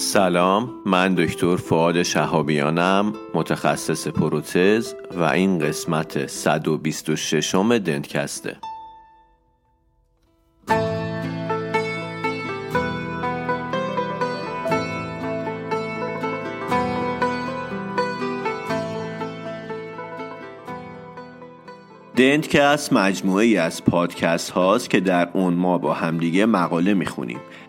سلام من دکتر فعاد شهابیانم متخصص پروتز و این قسمت 126 م دنتکسته. دنتکست مجموعه ای از پادکست هاست که در اون ما با همدیگه مقاله می‌خونیم.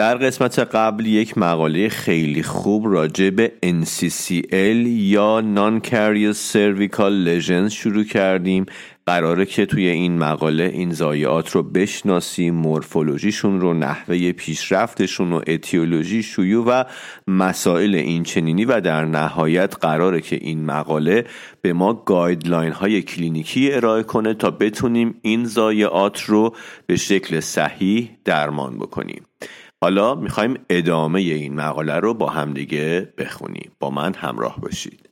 در قسمت قبل یک مقاله خیلی خوب راجع به NCCL یا Non-Carious Cervical Lesions شروع کردیم. قراره که توی این مقاله این ضایعات رو بشناسیم مورفولوژیشون رو نحوه پیشرفتشون و اتیولوژی شیوع و مسائل این چنینی و در نهایت قراره که این مقاله به ما guideline های کلینیکی ارائه کنه تا بتونیم این ضایعات رو به شکل صحیح درمان بکنیم. حالا می‌خوایم ادامه این مقاله رو با همدیگه بخونیم. با من همراه باشید.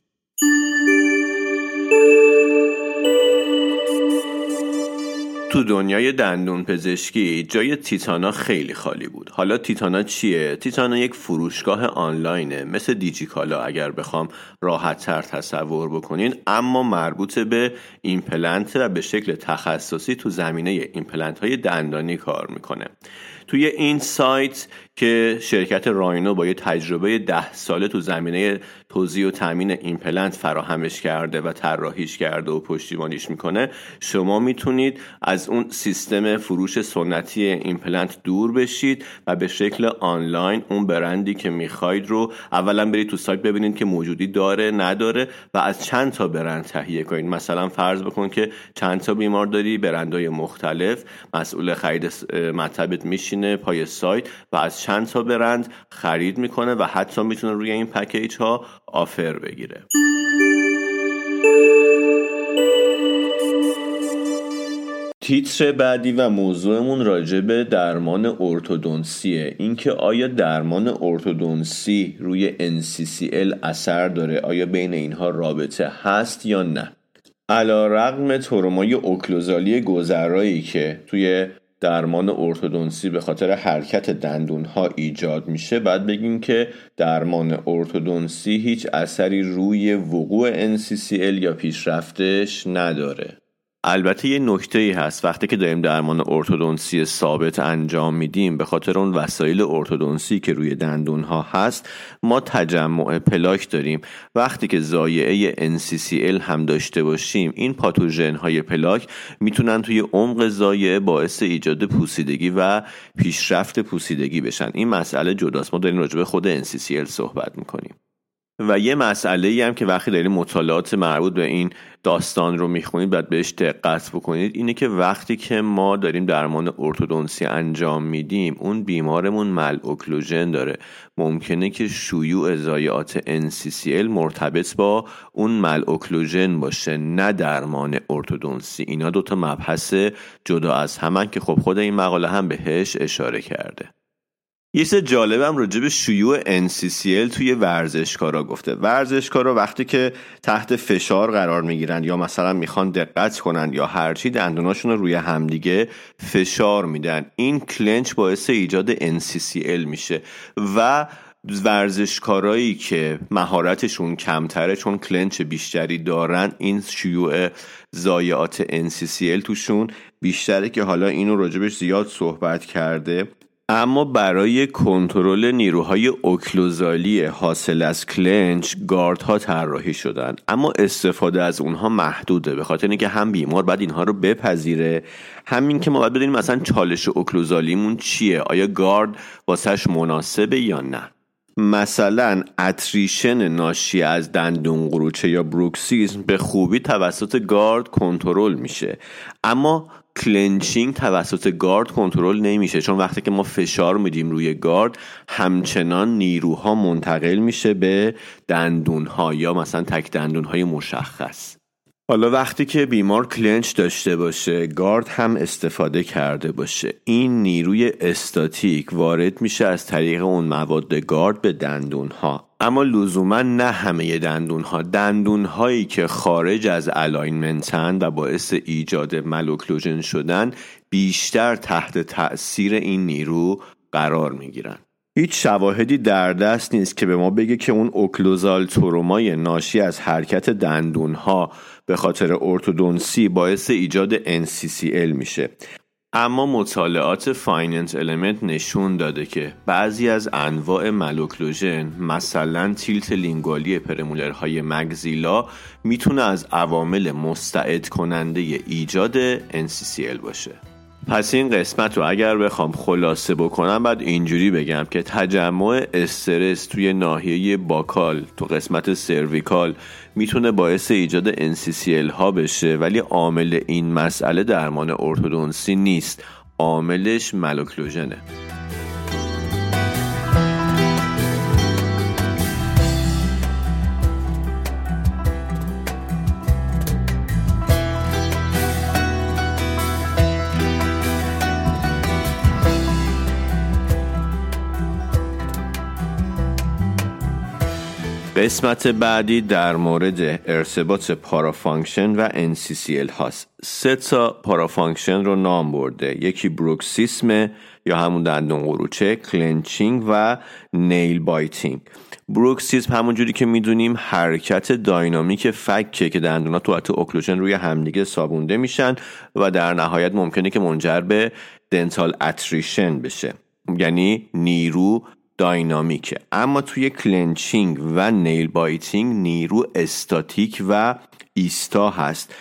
تو دنیای دندون پزشکی جای تیتانا خیلی خالی بود حالا تیتانا چیه؟ تیتانا یک فروشگاه آنلاینه مثل دیجیکالا اگر بخوام راحت تر تصور بکنین اما مربوط به ایمپلنت و به شکل تخصصی تو زمینه ایمپلنت های دندانی کار می‌کنه توی این سایت که شرکت راینو با یه تجربه ده ساله تو زمینه توزیع و تامین ایمپلنت فراهمش کرده و طراحیش کرده و پشتیبانیش می‌کنه شما می‌تونید از اون سیستم فروش سنتی ایمپلنت دور بشید و به شکل آنلاین اون برندی که می‌خواید رو اولا برید تو سایت ببینید که موجودی داره نداره و از چند تا برند تهیه کنید. مثلا فرض بکن که چند تا بیمار داری برندهای مختلف مسئول خرید مطبت میشینه پای سایت و از چند تا برند خرید می‌کنه و حتی می‌تونه روی این پکیج ها آفر بگیره. تیتر بعدی و موضوعمون راجع به درمان ارتودونسیه اینکه آیا درمان ارتودونسی روی NCCL اثر داره؟ آیا بین اینها رابطه هست یا نه؟ علا رقم ترومای اوکلوزالی گذرایی که توی درمان ارتودونسی به خاطر حرکت دندون ها ایجاد میشه بعد بگیم که درمان ارتودونسی هیچ اثری روی وقوع NCCL یا پیشرفتش نداره. البته یه نکته ای هست. وقتی که داریم درمان ارتودونسی ثابت انجام میدیم به خاطر اون وسایل ارتودونسی که روی دندون ها هست ما تجمع پلاک داریم. وقتی که زایعه NCCL هم داشته باشیم این پاتوژن های پلاک می‌تونن توی عمق زایعه باعث ایجاد پوسیدگی و پیشرفت پوسیدگی بشن. این مسئله جداست. ما داریم راجع به خود NCCL صحبت می‌کنیم. و یه مسئله ای هم که وقتی داریم مطالعات مربوط به این داستان رو می‌خونید باید بهش دقت بکنید اینه که وقتی که ما داریم درمان ارتودونسی انجام میدیم اون بیمارمون مل اوکلوژن داره. ممکنه که شیوع ضایعات NCCL مرتبط با اون مل اوکلوژن باشه نه درمان ارتودونسی اینا دوتا مبحث جدا از همن که خب خود این مقاله هم بهش اشاره کرده. یه چیز جالبم راجع به شیوع NCCL توی ورزشکارا گفته. ورزشکارا وقتی که تحت فشار قرار می‌گیرن یا مثلا می‌خوان دقت کنن یا هرچی دندوناشون رو روی همدیگه فشار میدن. این کلنچ باعث ایجاد NCCL میشه و ورزشکارایی که مهارتشون کمتره چون کلنچ بیشتری دارن این شیوع ضایعات NCCL توشون بیشتره که حالا اینو راجبش زیاد صحبت کرده. اما برای کنترل نیروهای اوکلوزالی حاصل از کلنچ ها طراحی شدن. اما استفاده از اونها محدوده. به خاطر اینکه هم بیمار باید اینها رو بپذیره. همین که ما باید بدونیم مثلا چالش occlusal یمون چیه؟ آیا گارد واسهش مناسبه یا نه؟ مثلا attrition ناشی از دندون قروچه یا bruxism به خوبی توسط گارد کنترل میشه. اما clenching توسط گارد کنترل نمیشه چون وقتی که ما فشار میدیم روی گارد همچنان نیروها منتقل میشه به دندونها یا مثلا تک دندونهای مشخص. حالا وقتی که بیمار clench داشته باشه گارد هم استفاده کرده باشه این نیروی استاتیک وارد میشه از طریق اون مواد گارد به دندون ها اما لزوما نه همه دندون ها دندون هایی که خارج از alignment ن و باعث ایجاد malocclusion شدن بیشتر تحت تأثیر این نیرو قرار می‌گیرن. هیچ شواهدی در دست نیست که به ما بگه که اون occlusal trauma ی ناشی از حرکت دندون ها به خاطر ارتودونسی باعث ایجاد NCCL میشه. اما مطالعات finite element نشون داده که بعضی از انواع malocclusion مثلا tilt lingual ی premolar های maxilla می‌تونه از عوامل مستعد کننده ایجاد NCCL باشه. پس این قسمت رو اگر بخوام خلاصه بکنم بعد اینجوری بگم که تجمع استرس توی ناحیه buccal تو قسمت cervical می‌تونه باعث ایجاد NCCL ها بشه ولی عامل این مسئله درمان ارتودونسی نیست. عاملش ملوکلوژنه. قسمت بعدی در مورد ارتباط parafunction و NCCL هاست. سه تا parafunction رو نام برده. یکی bruxism یا همون دندون قروچه clenching و nail biting. bruxism همون جوری که می‌دونیم حرکت dynamic فکه که دندونا تو حالت occlusion روی همدیگه سابونده میشن و در نهایت ممکنه که منجر به dental attrition بشه. یعنی نیرو dynamic ه. اما توی clenching و nail biting نیرو استاتیک و ایستا هست.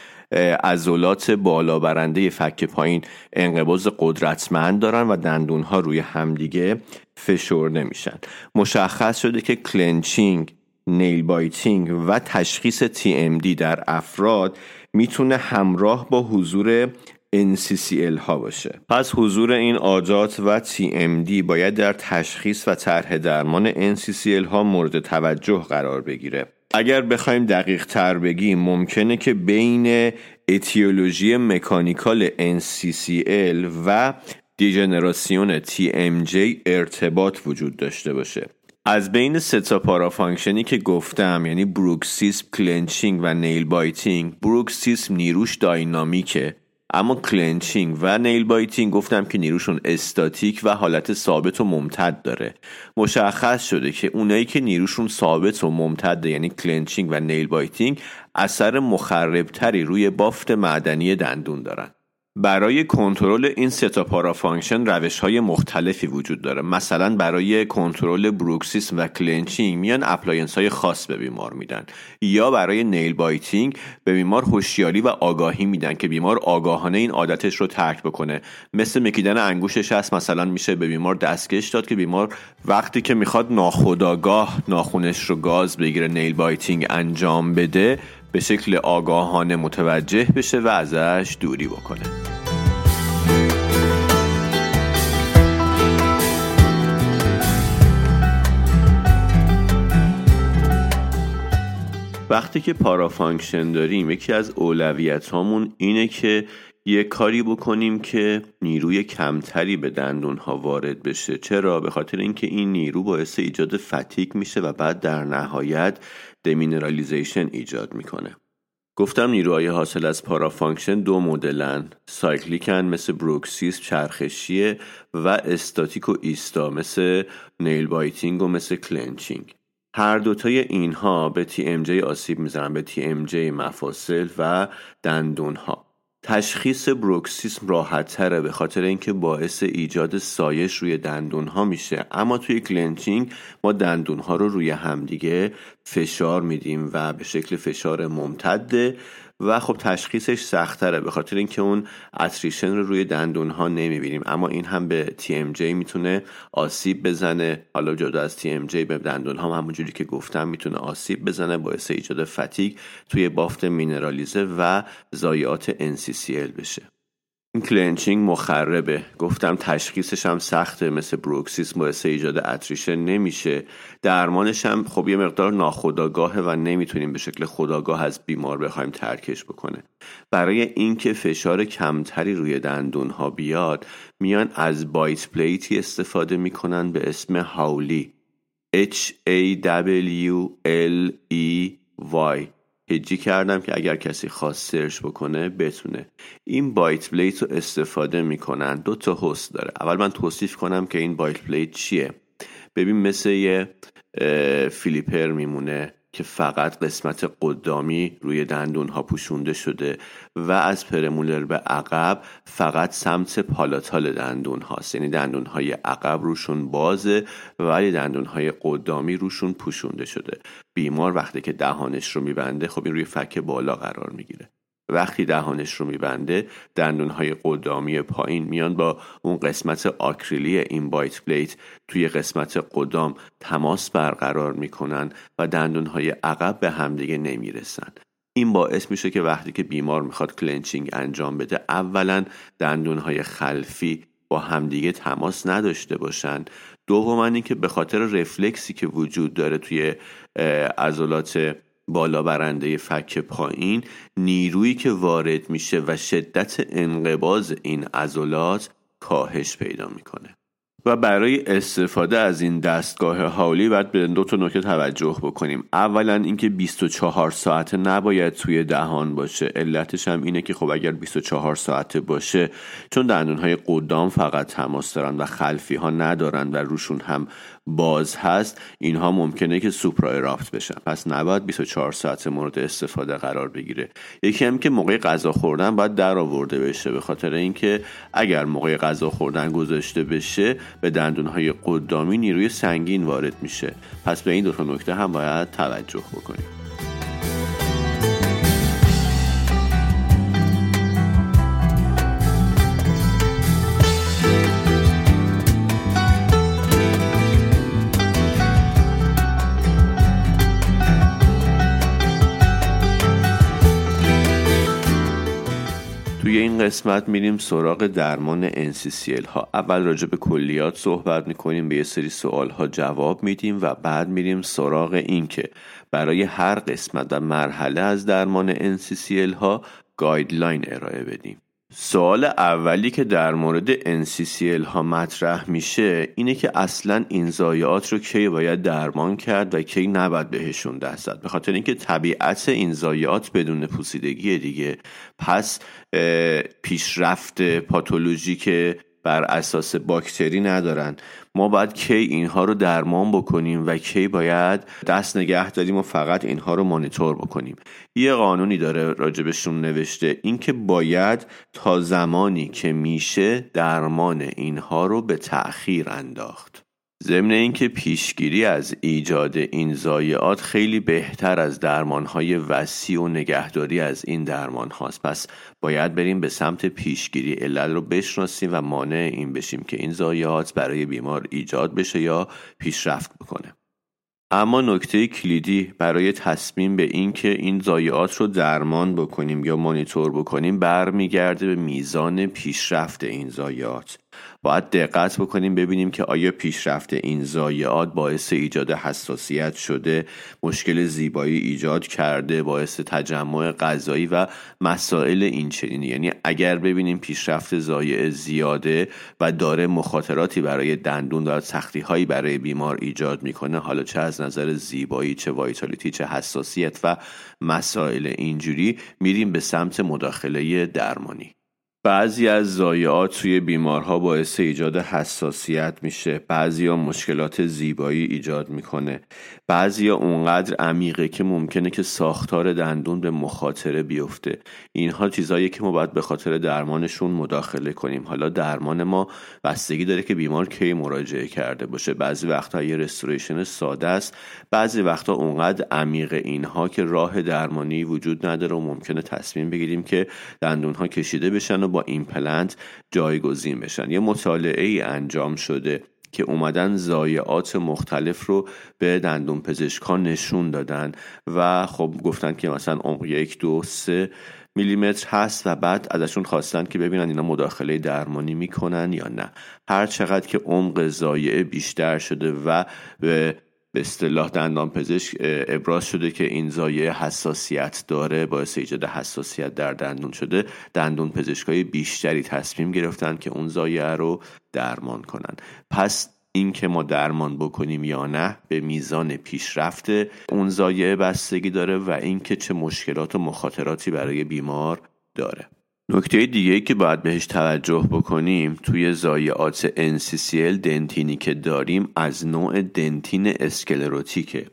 عضلات بالا برنده فک پایین انقباض قدرتمند دارن و دندون ها روی همدیگه فشرده میشن. مشخص شده که clenching nail biting و تشخیص TMD در افراد می‌تونه همراه با حضور NCCL ها باشه. پس حضور این عادات و TMD باید در تشخیص و طرح درمان NCCL ها مورد توجه قرار بگیره. اگر بخوایم دقیق تر بگیم ممکنه که بین اتیولوژی mechanical NCCL و degeneration TMJ ارتباط وجود داشته باشه. از بین سه تا parafunction ی که گفتم یعنی bruxism clenching و nail biting bruxism نیروش dynamic ه. اما clenching و nail biting گفتم که نیروشون استاتیک و حالت ثابت و ممتد داره. مشخص شده که اونایی که نیروشون ثابت و ممتده یعنی clenching و nail biting اثر مخربتری روی بافت معدنی دندون دارن. برای کنترل این سه تا parafunction روش های مختلفی وجود داره. مثلا برای کنترل bruxism و clenching میان appliance های خاص به بیمار میدن. یا برای nail biting به بیمار هوشیاری و آگاهی میدن که بیمار آگاهانه این عادتش رو ترک بکنه. مثل مکیدن انگشتش هست مثلا میشه به بیمار دستکش داد که بیمار وقتی که می‌خواد ناخودآگاه ناخونش رو گاز بگیره nail biting انجام بده به شکل آگاهانه متوجه بشه و ازش دوری بکنه. وقتی که parafunction داریم یکی از اولویت هامون اینه که یه کاری بکنیم که نیروی کمتری به دندون ها وارد بشه. چرا؟ به خاطر اینکه این نیرو باعث ایجاد fatigue میشه و بعد در نهایت demineralization ایجاد می‌کنه. گفتم نیروهای حاصل از parafunction دو مدلن cyclic ن مثل bruxism چرخشیه و استاتیک و ایستا مثل nail biting و مثل clenching. هر دوتای اینها به TMJ آسیب می‌زنن به TMJ مفاصل و دندون ها تشخیص bruxism راحت تره به خاطر اینکه باعث ایجاد سایش روی دندون ها میشه. اما توی clenching ما دندون ها رو روی همدیگه فشار میدیم و به شکل فشار ممتده و خب تشخیصش سختره به خاطر اینکه اون attrition رو روی دندون ها نمی‌بینیم. اما این هم به TMJ می‌تونه آسیب بزنه. حالا جدا از TMJ به دندون ها همونجوری که گفتم می‌تونه آسیب بزنه باعث ایجاد fatigue توی بافت mineralize و ضایعات NCCL بشه. این clenching مخربه. گفتم تشخیصش هم سخته مثل bruxism باعث ایجاد attrition نمیشه. درمانش هم خب یه مقدار ناخودآگاهه و نمی‌تونیم به شکل خودآگاه از بیمار بخوایم ترکش بکنه. برای اینکه فشار کمتری روی دندون ها بیاد میان از bite plate ی استفاده می‌کنن به اسم Hawley. H A W L E Y. هجی کردم که اگر کسی خواست search بکنه بتونه. این bite plate رو استفاده می‌کنن. دو تا هست داره. اول من توصیف کنم که این bite plate چیه. ببین مثل یه flipper میمونه. که فقط قسمت قدامی روی دندون ها پوشونده شده و از پرمولر به عقب فقط سمت پالاتال دندون هاست یعنی دندون های عقب روشون بازه ولی دندون های قدامی روشون پوشونده شده. بیمار وقتی که دهانش رو میبنده خب این روی فک بالا قرار می‌گیره. وقتی دهانش رو میبنده دندونهای قدامی پایین میان با اون قسمت آکریلی این بایت پلیت توی قسمت قدام تماس برقرار می‌کنن و دندونهای عقب به همدیگه نمی‌رسن. این باعث میشه که وقتی که بیمار می‌خواد کلنچینگ انجام بده اولا دندونهای خلفی با همدیگه تماس نداشته باشن. دوما اینکه به خاطر رفلکسی که وجود داره توی عضلات بالا برنده فک پایین نیرویی که وارد میشه و شدت انقباز این عضلات کاهش پیدا می‌کنه. و برای استفاده از این دستگاه حالی باید به دو تا نکته توجه بکنیم. اولا اینکه 24 ساعته نباید توی دهان باشه. علتش هم اینه که خب اگر 24 ساعته باشه چون دندون قدام فقط تماس دارن و خلفی ها ندارن و روشون هم باز هست اینها ممکنه که سوپرا رافت بشن. پس نباید 24 ساعت مورد استفاده قرار بگیره. یکی هم که موقع غذا خوردن باید در آورده بشه به خاطر اینکه اگر موقع غذا خوردن گذاشته بشه به دندونهای قدامی نیروی سنگین وارد میشه. پس به این دو تا نکته هم باید توجه بکنیم. قسمت میریم سراغ درمان NCCL ها. اول راجع به کلیات صحبت می‌کنیم به یه سری سوال ها جواب میدیم و بعد میریم سراغ این که برای هر قسمت و مرحله از درمان NCCL ها گایدلاین ارائه بدیم. سوال اولی که در مورد NCCL ها مطرح میشه اینه که اصلا این زایعات رو کی باید درمان کرد و کی نباید بهشون دست زد به خاطر اینکه طبیعت این زایعات بدون پوسیدگی دیگه. پس پیشرفت پاتولوژی که بر اساس باکتری ندارن. ما باید کی اینها رو درمان بکنیم و کی باید دست نگه داریم و فقط اینها رو مانیتور بکنیم. یه قانونی داره راجبشون نوشته اینکه باید تا زمانی که میشه درمان اینها رو به تأخیر انداخت. ضمن اینکه پیشگیری از ایجاد این ضایعات خیلی بهتر از درمانهای وسیع و نگهداری از این درمان هاست. پس باید بریم به سمت پیشگیری. علت رو بشناسیم و مانع این بشیم که این ضایعات برای بیمار ایجاد بشه یا پیشرفت بکنه. اما نکته کلیدی برای تصمیم به اینکه این ضایعات رو درمان بکنیم یا مانیتور بکنیم برمیگرده به میزان پیشرفت این ضایعات باید دقت بکنیم ببینیم که آیا پیشرفت این ضایعات باعث ایجاد حساسیت شده مشکل زیبایی ایجاد کرده باعث تجمع غذایی و مسائل این چنینی. یعنی اگر ببینیم پیشرفت ضایع زیاده و داره مخاطراتی برای دندون و سختی هایی برای بیمار ایجاد می‌کنه حالا چه از نظر زیبایی چه وایتالیتی چه حساسیت و مسائل اینجوری میریم به سمت مداخله درمانی. بعضی از ضایعات توی بیمارها باعث ایجاد حساسیت میشه. بعضی ها مشکلات زیبایی ایجاد می‌کنه. بعضی ها اونقدر عمیقه که ممکنه که ساختار دندون به مخاطره بیفته. اینها چیزهایی که ما باید به خاطر درمانشون مداخله کنیم. حالا درمان ما بستگی داره که بیمار کی مراجعه کرده باشه. بعضی وقتها یه restoration ساده است. بعضی وقتها اونقدر عمیق اینها که راه درمانی وجود نداره و ممکنه تصمیم بگیریم که دندون ها کشیده بشن با ایمپلنت جایگزین بشن. یه مطالعه ای انجام شده که اومدن ضایعات مختلف رو به دندون پزشکان نشون دادن و خب گفتن که مثلا عمق یک دو سه میلیمتر هست و بعد ازشون خواستن که ببینن اینا مداخله درمانی می‌کنن یا نه. هر چقدر که عمق زایعه بیشتر شده و به به اصطلاح دندان پزشک ابراز شده که این زایه حساسیت داره باعث ایجاد حساسیت در دندون شده. دندون پزشکای بیشتری تصمیم گرفتن که اون زایه رو درمان کنن. پس این که ما درمان بکنیم یا نه به میزان پیشرفت اون ضایعه بستگی داره و اینکه چه مشکلات و مخاطراتی برای بیمار داره. نکته دیگه که باید بهش توجه بکنیم توی ضایعات NCCL dentin ی که داریم از نوع dentin sclerotic ه.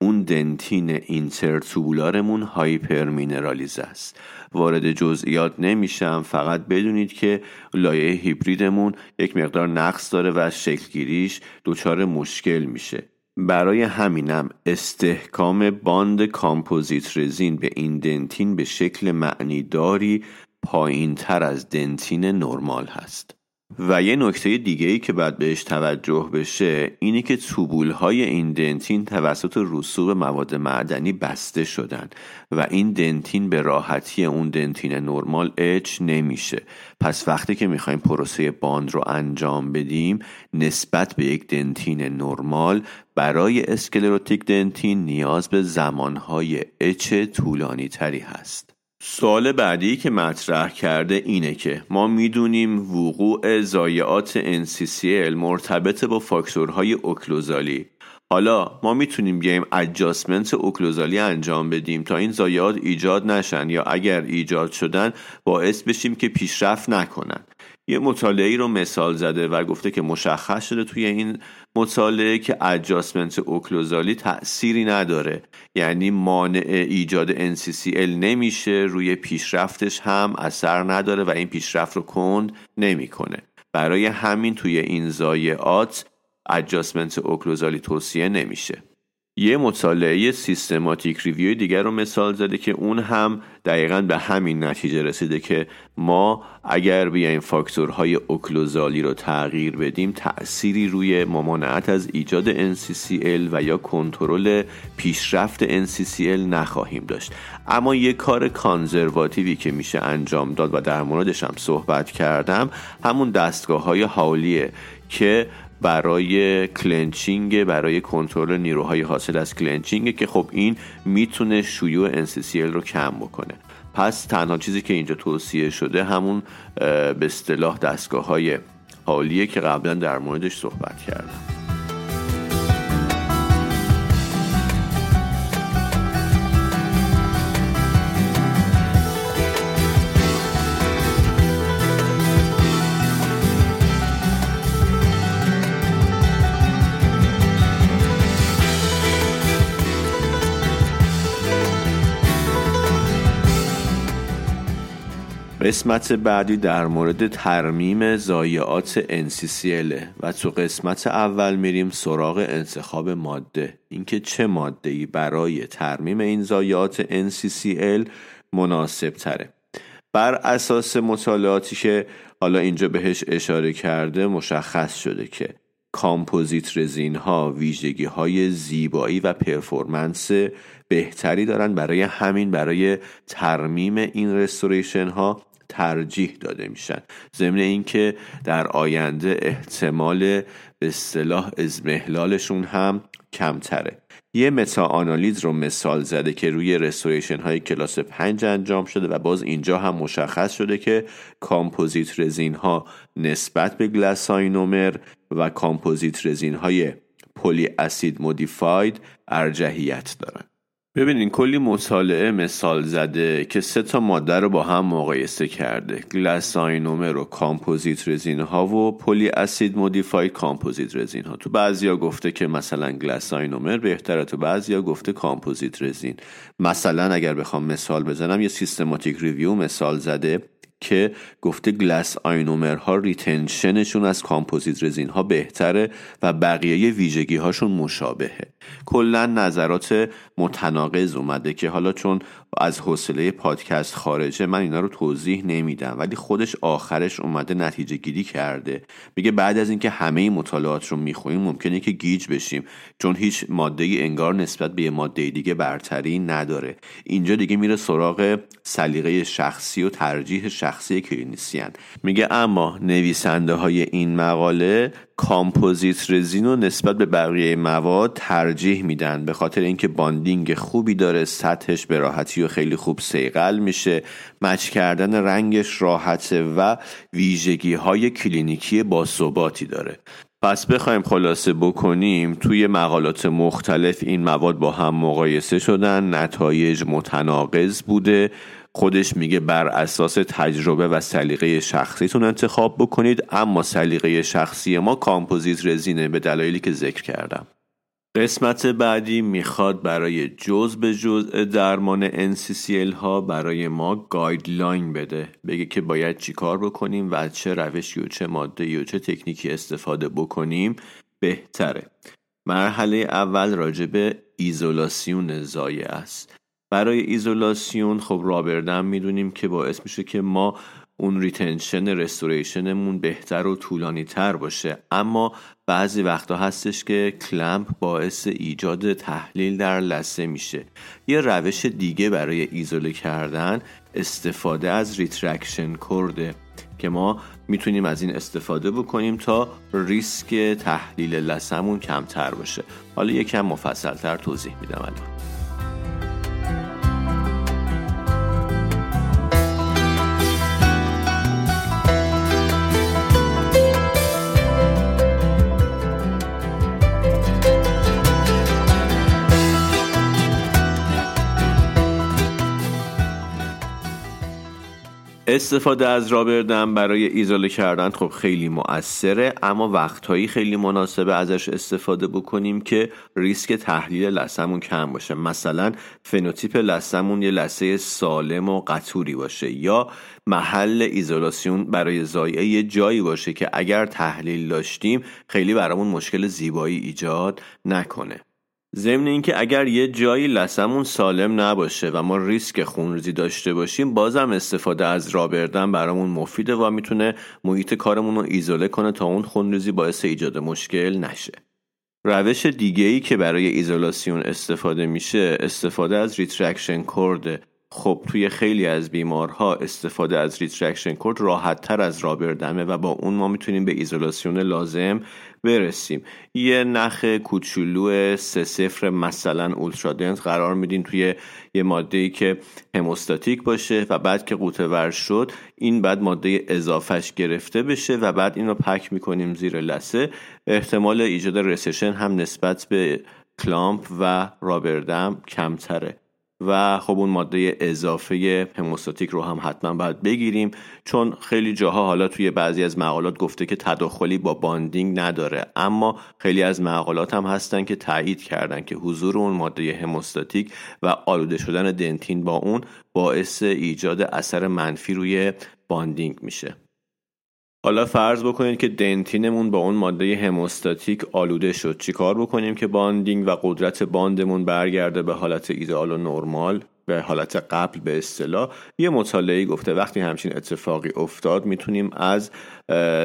اون dentin intertubular مون hypermineralized است. وارد جزئیات نمیشم فقط بدونید که لایه هیبریدمون یک مقدار نقص داره و شکلگیریش دچار مشکل میشه. برای همینم استحکام bond composite resin به این dentin به شکل معنیداری پایین تر از dentin نرمال هست. و یه نکته دیگه ای که باید بهش توجه بشه اینه که tubule های این dentin توسط رسوب مواد معدنی بسته شدن و این dentin به راحتی اون dentin نرمال etch نمیشه. پس وقتی که می‌خوایم پروسه bond رو انجام بدیم نسبت به یک دنتین نرمال برای اسکلروتیک دنتین نیاز به زمانهای اچ طولانی تری هست. سوال بعدی که مطرح کرده اینه که ما می‌دونیم وقوع زایعات NCCL مرتبط با فاکتورهای اوکلوزالی. حالا ما می‌تونیم بیایم اجاسمنت اوکلوزالی انجام بدیم تا این زایعات ایجاد نشن یا اگر ایجاد شدن باعث بشیم که پیشرفت نکنن. یه مطالعه رو مثال زده و گفته که مشخص شده توی این مطالعه که اجاسمنت اوکلوزالی تأثیری نداره. یعنی مانع ایجاد NCCL نمیشه روی پیشرفتش هم اثر نداره و این پیشرفت رو کند نمی‌کنه. برای همین توی این ضایعات اجاسمنت اوکلوزالی توصیه نمیشه. یه مطالعه سیستماتیک ریویو دیگر رو مثال زده که اون هم دقیقا به همین نتیجه رسیده که ما اگر بیایم فاکتورهای occlusal ی رو تغییر بدیم تأثیری روی ممانعت از ایجاد NCCL و یا کنترل پیشرفت NCCL نخواهیم داشت. اما یه کار conservative ی که میشه انجام داد و در موردش هم صحبت کردم همون دستگاه های Hawley ه که برای clenching برای کنترل نیروهای حاصل از clenching که خب این می‌تونه شیوع NCCL رو کم بکنه. پس تنها چیزی که اینجا توصیه شده همون به اصطلاح دستگاه های حالیه که قبلا در موردش صحبت کردم. قسمت بعدی در مورد ترمیم ضایعات NCCL و تو قسمت اول میریم سراغ انتخاب ماده. اینکه چه ماده ای برای ترمیم این ضایعات NCCL مناسب تره بر اساس مطالعاتی که حالا اینجا بهش اشاره کرده مشخص شده که composite resin ها ویژگی های زیبایی و performance بهتری دارن برای همین برای ترمیم این restoration ها ترجیح داده میشن. ضمن اینکه در آینده احتمال به اصطلاح اضمحلالشون هم کمتره. یه meta-analysis رو مثال زده که روی restoration های کلاس 5 انجام شده و باز اینجا هم مشخص شده که composite resin ها نسبت به glass ionomer و composite resin های polyacid modified ارجحیت دارن. ببینین کلی مطالعه مثال زده که سه تا ماده رو با هم مقایسه کرده. glass ionomer و composite resin ها و polyacid modified composite resin ها. تو بعضیا گفته که مثلا glass ionomer بهتره تو بعضیا گفته composite resin. مثلا اگر بخوام مثال بزنم یه systematic review مثال زده که گفته glass ها retention شون از composite resin ها بهتره و بقیه ویژگی هاشون مشابهه. کلا نظرات متناقض اومده که حالا چون از حوصله پادکست خارجه من اینا رو توضیح نمیدم ولی خودش آخرش اومده نتیجه گیری کرده. میگه بعد از اینکه همه مطالعات رو می‌خونیم ممکنه که گیج بشیم چون هیچ ماده ای انگار نسبت به یه ماده دیگه برتری نداره. اینجا دیگه میره سراغ سلیقه شخصی و ترجیح شخصی clinician. میگه اما نویسنده های این مقاله composite resin رو نسبت به بقیه مواد ترجیح میدن به خاطر اینکه bonding خوبی داره سطحش به راحتی و خیلی خوب صیقل میشه. match کردن رنگش راحته و ویژگی های کلینیکی باثباتی داره. پس بخوایم خلاصه بکنیم توی مقالات مختلف این مواد با هم مقایسه شدن نتایج متناقض بوده. خودش میگه بر اساس تجربه و سلیقه شخصیتون انتخاب بکنید اما سلیقه شخصی ما composite resin ه به دلایلی که ذکر کردم. قسمت بعدی می‌خواد برای جز به جز درمان NCCL ها برای ما guideline بده. بگه که باید چیکار بکنیم و چه روشی و چه ماده و چه تکنیکی استفاده بکنیم بهتره. مرحله اول راجع به ایزولاسیون ضایعه است. برای ایزولاسیون خب rubber dam می‌دونیم که باعث میشه که ما اون retention restoration مون بهتر و طولانی تر باشه. اما بعضی وقتا هستش که clamp باعث ایجاد تحلیل در لثه میشه. یه روش دیگه برای ایزوله کردن استفاده از retraction cord ه که ما می‌تونیم از این استفاده بکنیم تا ریسک تحلیل لسمون کمتر باشه. حالا یکم مفصلتر توضیح میدم الان. استفاده از رابردم برای ایزوله کردن خب خیلی مؤثره اما وقتهایی خیلی مناسبه ازش استفاده بکنیم که ریسک تحلیل لسمون کم باشه. مثلا فنوتیپ لسمون یه لثه سالم و قطوری باشه یا محل ایزولاسیون برای ضایعه یه جایی باشه که اگر تحلیل داشتیم خیلی برامون مشکل زیبایی ایجاد نکنه. ضمن اینکه اگر یه جایی لسمون سالم نباشه و ما ریسک خونریزی داشته باشیم بازم استفاده از rubber dam برامون مفیده و می‌تونه محیط کارمون رو ایزوله کنه تا اون خونریزی باعث ایجاد مشکل نشه. روش دیگه ای که برای ایزولاسیون استفاده میشه استفاده از retraction cord خب توی خیلی از بیمارها استفاده از retraction cord راحت تر از rubber dam ه و با اون ما می‌تونیم به ایزولاسیون لازم برسیم. یه نخ کوچولو سه صفر مثلا Ultradent قرار میدین توی یه ماده ای که hemostatic باشه و بعد که غوطه ور شد این بعد ماده اضافهش گرفته بشه و بعد این رو pack می‌کنیم زیر لثه. احتمال ایجاد recession هم نسبت به clamp و rubber dam کمتره. و خب اون ماده اضافه hemostatic رو هم حتما باید بگیریم چون خیلی جاها حالا توی بعضی از مقالات گفته که تداخلی با bonding نداره. اما خیلی از مقالات هم هستن که تایید کردن که حضور اون ماده hemostatic و آلوده شدن dentin با اون باعث ایجاد اثر منفی روی bonding میشه. حالا فرض بکنید که dentin مون با اون ماده hemostatic آلوده شد. چیکار بکنیم که bonding و قدرت bond مون برگرده به حالت ایدئال و نرمال؟ به حالت قبل به اصطلاح یه مطالعه گفته وقتی همچین اتفاقی افتاد می‌تونیم از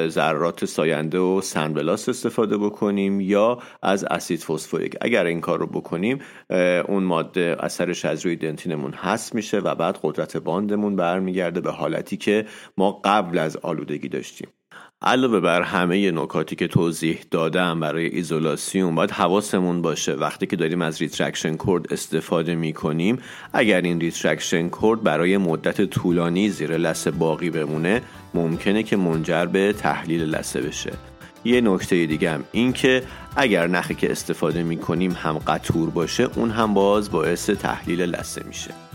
ذرات ساینده و sandblast استفاده بکنیم یا از اسید فسفوریک. اگر این کار رو بکنیم اون ماده اثرش از روی دنتینمون هست میشه و بعد قدرت bond مون برمیگرده به حالتی که ما قبل از آلودگی داشتیم. علاوه بر همه نکاتی که توضیح دادم برای ایزولاسیون باید حواسمون باشه وقتی که داریم از retraction cord استفاده می کنیم اگر این retraction cord برای مدت طولانی زیر لثه باقی بمونه ممکنه که منجر به تحلیل لثه بشه. یه نکته دیگه هم این که اگر نخی که استفاده می کنیم هم قطور باشه اون هم باز باعث تحلیل لثه میشه.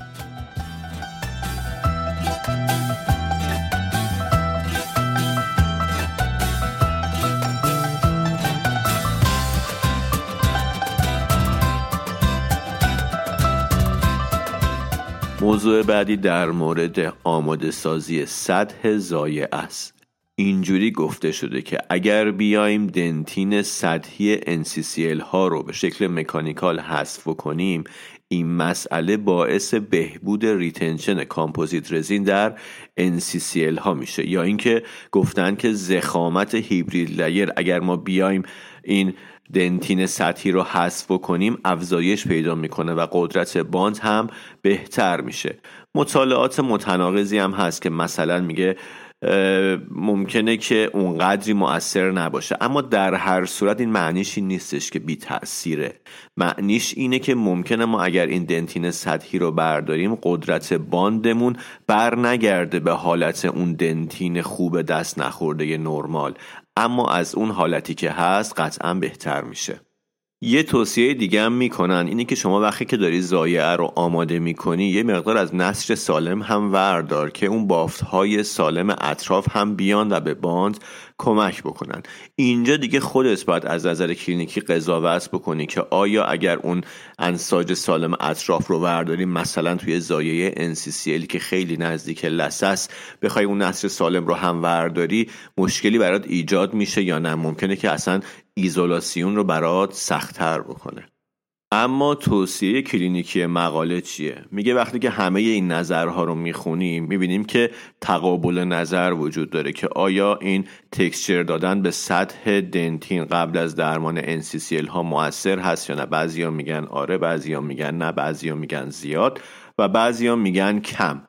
موضوع بعدی در مورد آماده سازی سطح ضایعه است. اینجوری گفته شده که اگر بیایم dentin سطحی NCCL ها رو به شکل mechanical حذف کنیم این مسئله باعث بهبود retention composite resin در NCCL ها میشه. یا اینکه گفتن که ضخامت hybrid layer اگر ما بیایم این dentin سطحی رو حذف کنیم افزایش پیدا می‌کنه و قدرت bond هم بهتر میشه. مطالعات متناقضی هم هست که مثلا میگه ممکنه که اونقدری مؤثر نباشه. اما در هر صورت این معنیش این نیستش که بی تأثیره معنیش اینه که ممکنه ما اگر این دنتین سطحی رو برداریم قدرت باندمون بر نگرده به حالت اون دنتین خوب دست نخورده نرمال. اما از اون حالتی که هست قطعا بهتر میشه. یه توصیه دیگه هم می‌کنن اینه که شما وقتی که داری زایعه رو آماده می‌کنی یه مقدار از نسج سالم هم وردار که اون بافت های سالم اطراف هم بیان و به باند کمک بکنن. اینجا دیگه خودت باید از نظر کلینیکی قضاوت بکنی که آیا اگر اون انساج سالم اطراف رو ورداریم مثلا توی زایه NCCL که خیلی نزدیک لسس بخوای اون نسج سالم رو هم ورداری مشکلی برات ایجاد میشه یا نه؟ ممکنه که اصلا ایزولاسیون رو برات سختتر بکنه. اما توصیه کلینیکی مقاله چیه؟ میگه وقتی که همه این نظرها رو می‌خونیم می‌بینیم که تقابل نظر وجود داره که آیا این تکسچر دادن به سطح دنتین قبل از درمان NCCL ها موثر هست یا نه بعضیا میگن آره بعضیا میگن نه بعضیا میگن زیاد و بعضیا میگن کم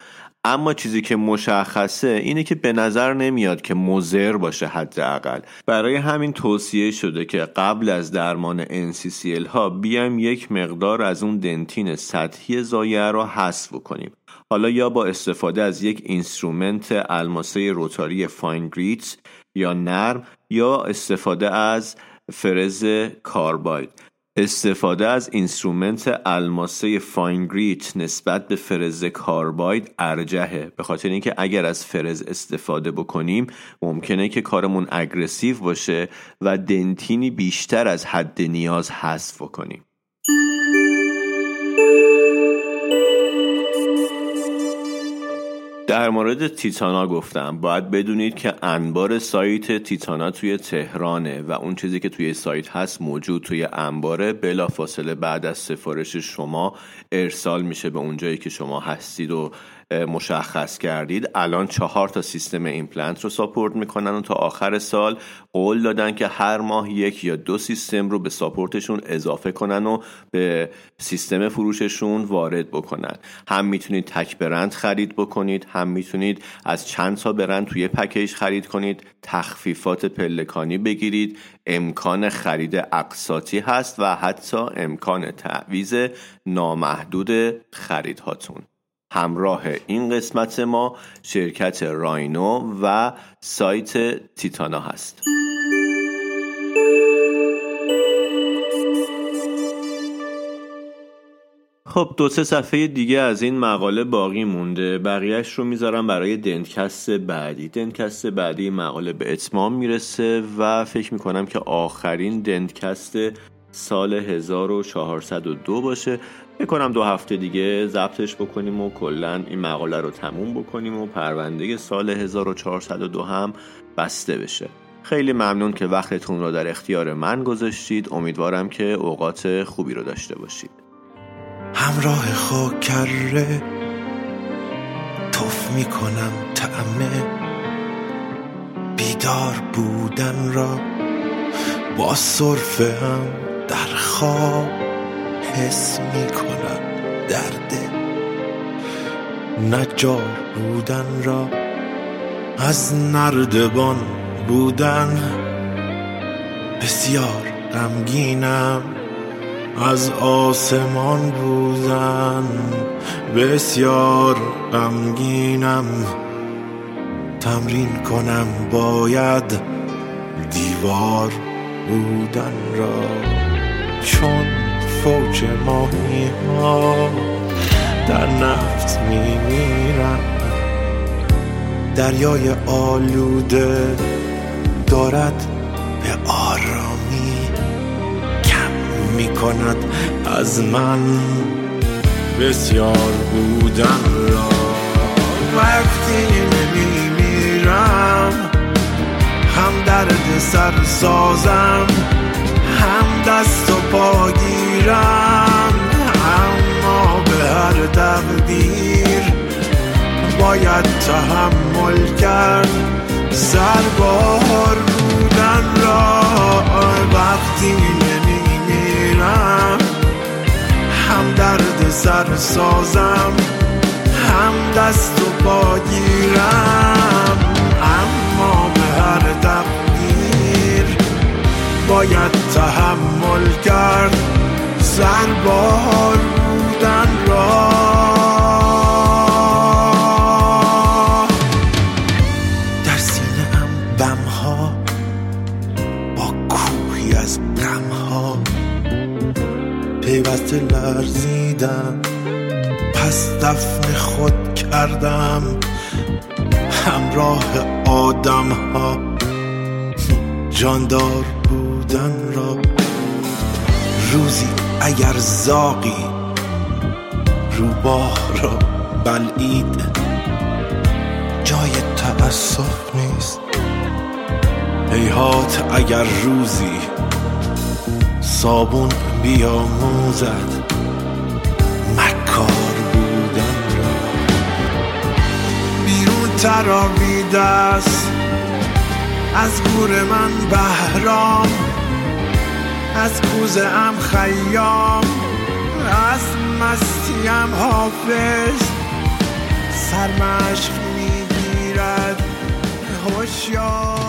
اما چیزی که مشخصه اینه که به نظر نمیاد که مضر باشه حداقل. برای همین توصیه شده که قبل از درمان NCCL ها بیایم یک مقدار از اون dentin سطحی ضایعه رو حذف کنیم. حالا یا با استفاده از یک instrument الماسه rotary fine grit یا نرم یا استفاده از فرز carbide. استفاده از instrument الماسه fine grit نسبت به فرز carbide ارجحه به خاطر اینکه اگر از فرز استفاده بکنیم ممکنه که کارمون اگرسیو باشه و دنتینی بیشتر از حد نیاز حذف کنیم در مورد تیتانا گفتم. باید بدونید که انبار سایت تیتانا توی تهرانه و اون چیزی که توی سایت هست موجود توی انباره. بلا فاصله بعد از سفارش شما ارسال میشه به اونجایی که شما هستید و مشخص کردید. الان چهار تا سیستم ایمپلنت رو support می‌کنن و تا آخر سال قول دادن که هر ماه یک یا دو سیستم رو به support شون اضافه کنن و به سیستم فروششون وارد بکنن. هم می‌تونید تک برند خرید بکنید هم می‌تونید از چند تا برند توی package خرید کنید. تخفیفات پلکانی بگیرید. امکان خرید اقساطی هست و حتی امکان تعویز نامحدود خریدهاتون. همراه این قسمت ما شرکت راینو و سایت تیتانا هست. خب دو سه صفحه دیگه از این مقاله باقی مونده. بقیهش رو می‌ذارم برای دنتکست بعدی. دنتکست بعدی مقاله به اتمام می‌رسه و فکر می‌کنم که آخرین دنتکست سال 1402 باشه. می‌کنم دو هفته دیگه ضبطش بکنیم و کلا این مقاله رو تموم بکنیم و پرونده سال 1402 هم بسته بشه. خیلی ممنون که وقتتون رو در اختیار من گذاشتید. امیدوارم که اوقات خوبی رو داشته باشید. همراه خاک کره توف می‌کنم تعمه بیدار بودن را با صرفه هم در خواب. حس می‌کنم درد. نجار بودن را از نردبان بودن. بسیار غمگینم از آسمان بودن. بسیار غمگینم. تمرین کنم باید دیوار بودن را. چون فوج ماهی ها در نفت میمیرم دریای آلوده دارد به آرامی کم می‌کند از من بسیار بودن را. وقتی نمیمیرم درد سر سازم هم دست و پا گیرم اما به هر تقدیر باید تحمل کرد سربار بودن را. وقتی نمیمیرم هم درد سر سازم هم دست و پا باید تحمل کرد سربار بودن را. در سینه ام بم ها با کوهی از غم ها پیوسته لرزیدم پس دفن خود کردم. همراه آدم ها جاندار بودن را روزی اگر زاقی روباه را بلعید جای تأسف نیست. هیهات اگر روزی صابون بیاموزد مکار بودن را. بیرون تراویده است. از گور من بهرام از کوزه ام خیام از مستیم حافظ. سرمشق می‌گیرد هوشیار.